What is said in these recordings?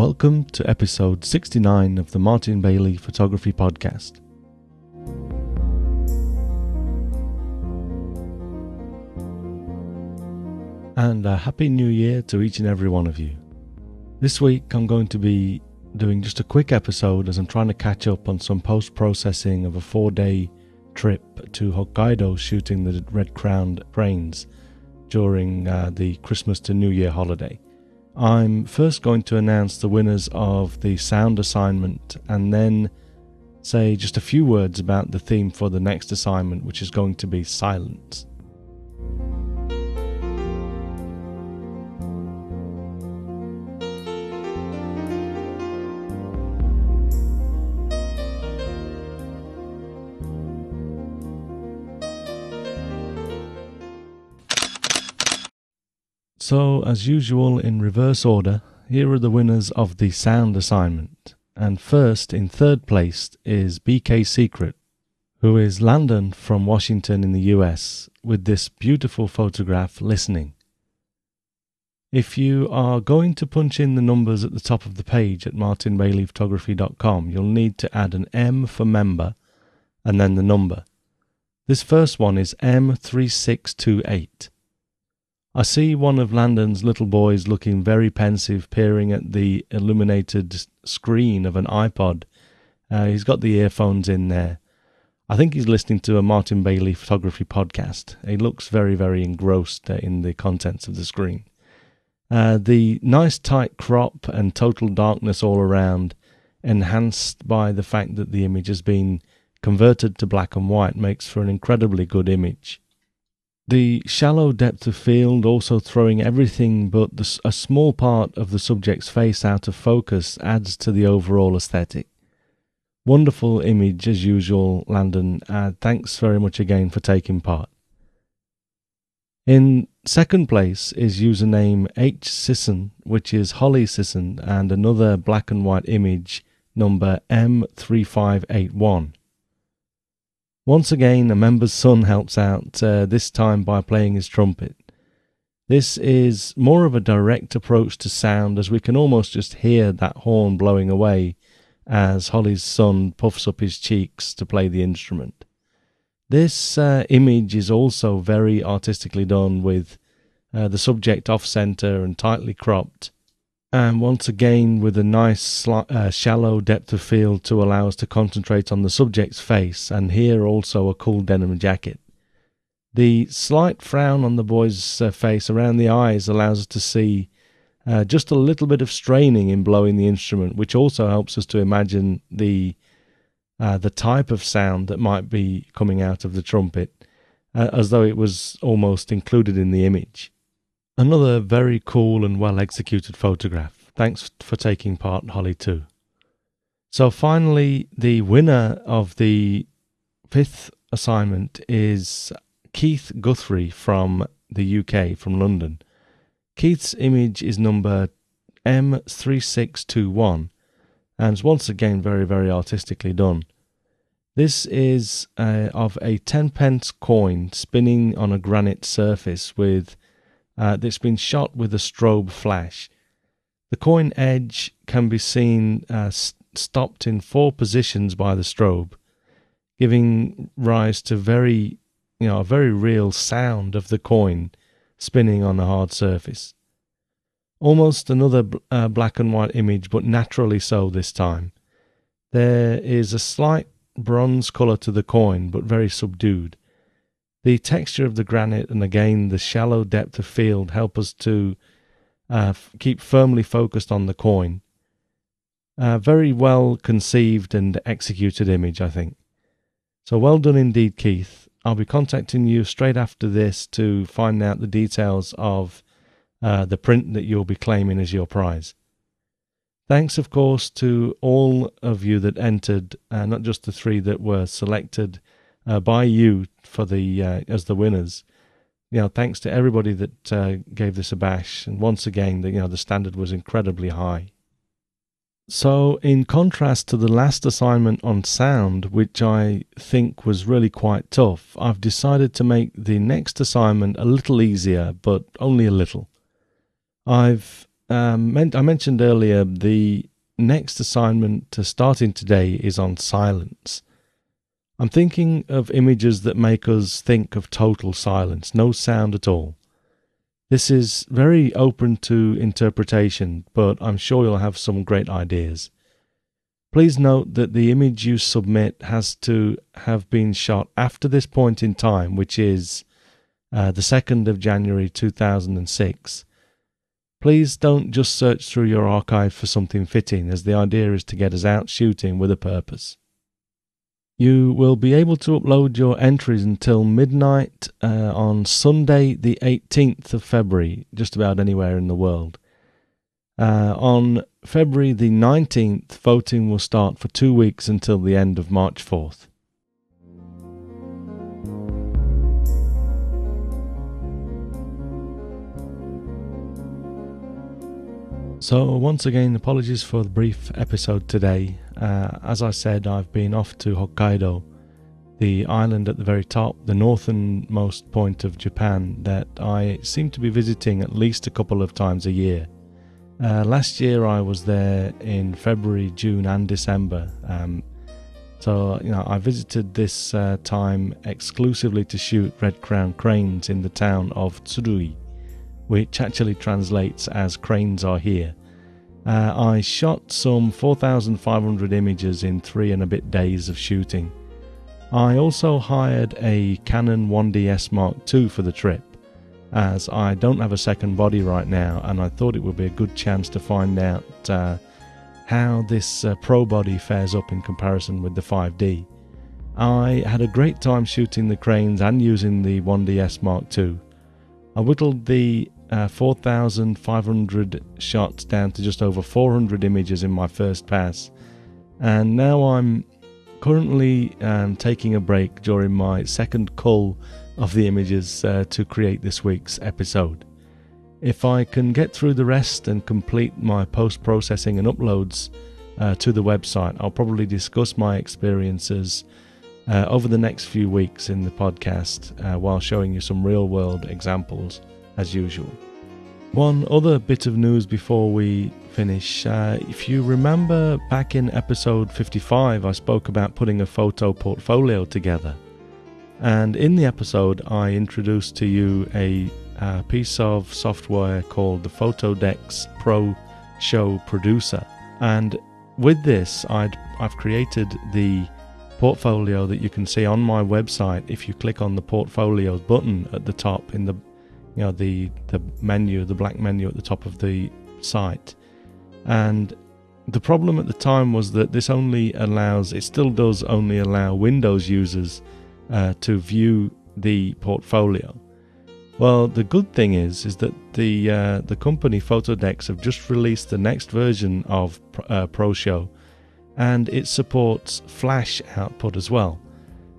Welcome to episode 69 of the Martin Bailey Photography Podcast. And a happy new year to each and every one of you. This week I'm going to be doing just a quick episode as I'm trying to catch up on some post processing of a four day trip to Hokkaido shooting the red crowned cranes during uh, the Christmas to New Year holiday. I'm first going to announce the winners of the sound assignment and then say just a few words about the theme for the next assignment, which is going to be silence. So, as usual, in reverse order, here are the winners of the sound assignment. And first, in third place, is BK Secret, who is Landon from Washington in the US, with this beautiful photograph listening. If you are going to punch in the numbers at the top of the page at martinbaileyphotography.com, you'll need to add an M for member and then the number. This first one is M3628. I see one of Landon's little boys looking very pensive, peering at the illuminated screen of an iPod. Uh, he's got the earphones in there. I think he's listening to a Martin Bailey photography podcast. He looks very, very engrossed uh, in the contents of the screen. Uh, the nice tight crop and total darkness all around, enhanced by the fact that the image has been converted to black and white, makes for an incredibly good image. The shallow depth of field also throwing everything but the, a small part of the subject's face out of focus adds to the overall aesthetic. Wonderful image as usual, Landon. Uh, thanks very much again for taking part. In second place is username H Sisson, which is Holly Sisson, and another black and white image number M3581. Once again, a member's son helps out, uh, this time by playing his trumpet. This is more of a direct approach to sound, as we can almost just hear that horn blowing away as Holly's son puffs up his cheeks to play the instrument. This uh, image is also very artistically done, with uh, the subject off center and tightly cropped and once again with a nice uh, shallow depth of field to allow us to concentrate on the subject's face, and here also a cool denim jacket. The slight frown on the boy's uh, face around the eyes allows us to see uh, just a little bit of straining in blowing the instrument, which also helps us to imagine the uh, the type of sound that might be coming out of the trumpet, uh, as though it was almost included in the image. Another very cool and well executed photograph. Thanks for taking part, Holly, too. So, finally, the winner of the fifth assignment is Keith Guthrie from the UK, from London. Keith's image is number M3621 and is once again very, very artistically done. This is uh, of a 10 pence coin spinning on a granite surface with uh, that's been shot with a strobe flash. The coin edge can be seen uh, stopped in four positions by the strobe, giving rise to very, you know, a very real sound of the coin spinning on a hard surface. Almost another uh, black and white image, but naturally so this time. There is a slight bronze colour to the coin, but very subdued. The texture of the granite and again the shallow depth of field help us to uh, f- keep firmly focused on the coin. Uh, very well conceived and executed image, I think. So well done indeed, Keith. I'll be contacting you straight after this to find out the details of uh, the print that you'll be claiming as your prize. Thanks, of course, to all of you that entered, uh, not just the three that were selected uh, by you for the uh, as the winners. You know, thanks to everybody that uh, gave this a bash, and once again, the, you know, the standard was incredibly high. So, in contrast to the last assignment on sound, which I think was really quite tough, I've decided to make the next assignment a little easier, but only a little. I've um, I mentioned earlier, the next assignment to starting today is on silence. I'm thinking of images that make us think of total silence, no sound at all. This is very open to interpretation, but I'm sure you'll have some great ideas. Please note that the image you submit has to have been shot after this point in time, which is uh, the 2nd of January 2006. Please don't just search through your archive for something fitting, as the idea is to get us out shooting with a purpose. You will be able to upload your entries until midnight uh, on Sunday, the 18th of February, just about anywhere in the world. Uh, on February the 19th, voting will start for two weeks until the end of March 4th. So, once again, apologies for the brief episode today. Uh, as I said, I've been off to Hokkaido, the island at the very top, the northernmost point of Japan, that I seem to be visiting at least a couple of times a year. Uh, last year I was there in February, June, and December. Um, so, you know, I visited this uh, time exclusively to shoot red crown cranes in the town of Tsurui which actually translates as Cranes Are Here. Uh, I shot some 4,500 images in three and a bit days of shooting. I also hired a Canon 1DS Mark II for the trip, as I don't have a second body right now, and I thought it would be a good chance to find out uh, how this uh, Pro body fares up in comparison with the 5D. I had a great time shooting the cranes and using the 1DS Mark II. I whittled the uh, 4,500 shots down to just over 400 images in my first pass. And now I'm currently um, taking a break during my second cull of the images uh, to create this week's episode. If I can get through the rest and complete my post processing and uploads uh, to the website, I'll probably discuss my experiences uh, over the next few weeks in the podcast uh, while showing you some real world examples as usual. One other bit of news before we finish. Uh, if you remember back in episode 55, I spoke about putting a photo portfolio together. And in the episode, I introduced to you a, a piece of software called the Photodex Pro Show Producer. And with this, I'd, I've created the portfolio that you can see on my website if you click on the portfolios button at the top in the you know the the menu, the black menu at the top of the site. And the problem at the time was that this only allows, it still does only allow Windows users uh, to view the portfolio. Well, the good thing is, is that the uh, the company Photodex have just released the next version of uh, ProShow, and it supports Flash output as well.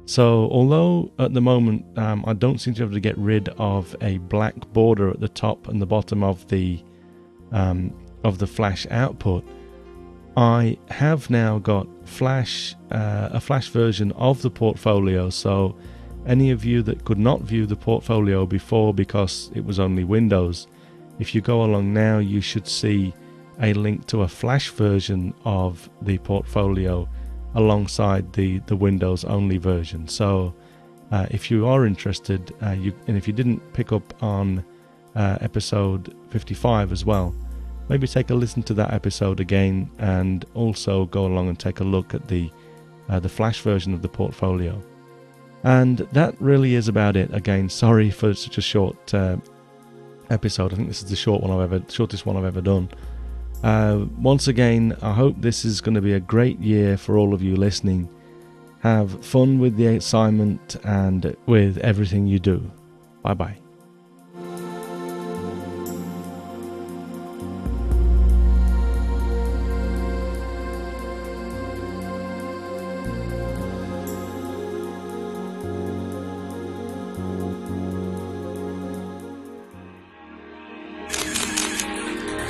So, although at the moment um, I don't seem to be able to get rid of a black border at the top and the bottom of the um, of the flash output, I have now got flash uh, a flash version of the portfolio. So, any of you that could not view the portfolio before because it was only Windows, if you go along now, you should see a link to a flash version of the portfolio alongside the, the Windows only version. So uh, if you are interested, uh, you and if you didn't pick up on uh, episode 55 as well, maybe take a listen to that episode again, and also go along and take a look at the uh, the Flash version of the portfolio. And that really is about it. Again, sorry for such a short uh, episode. I think this is the short one I've ever shortest one I've ever done. Uh, once again, I hope this is going to be a great year for all of you listening. Have fun with the assignment and with everything you do. Bye bye.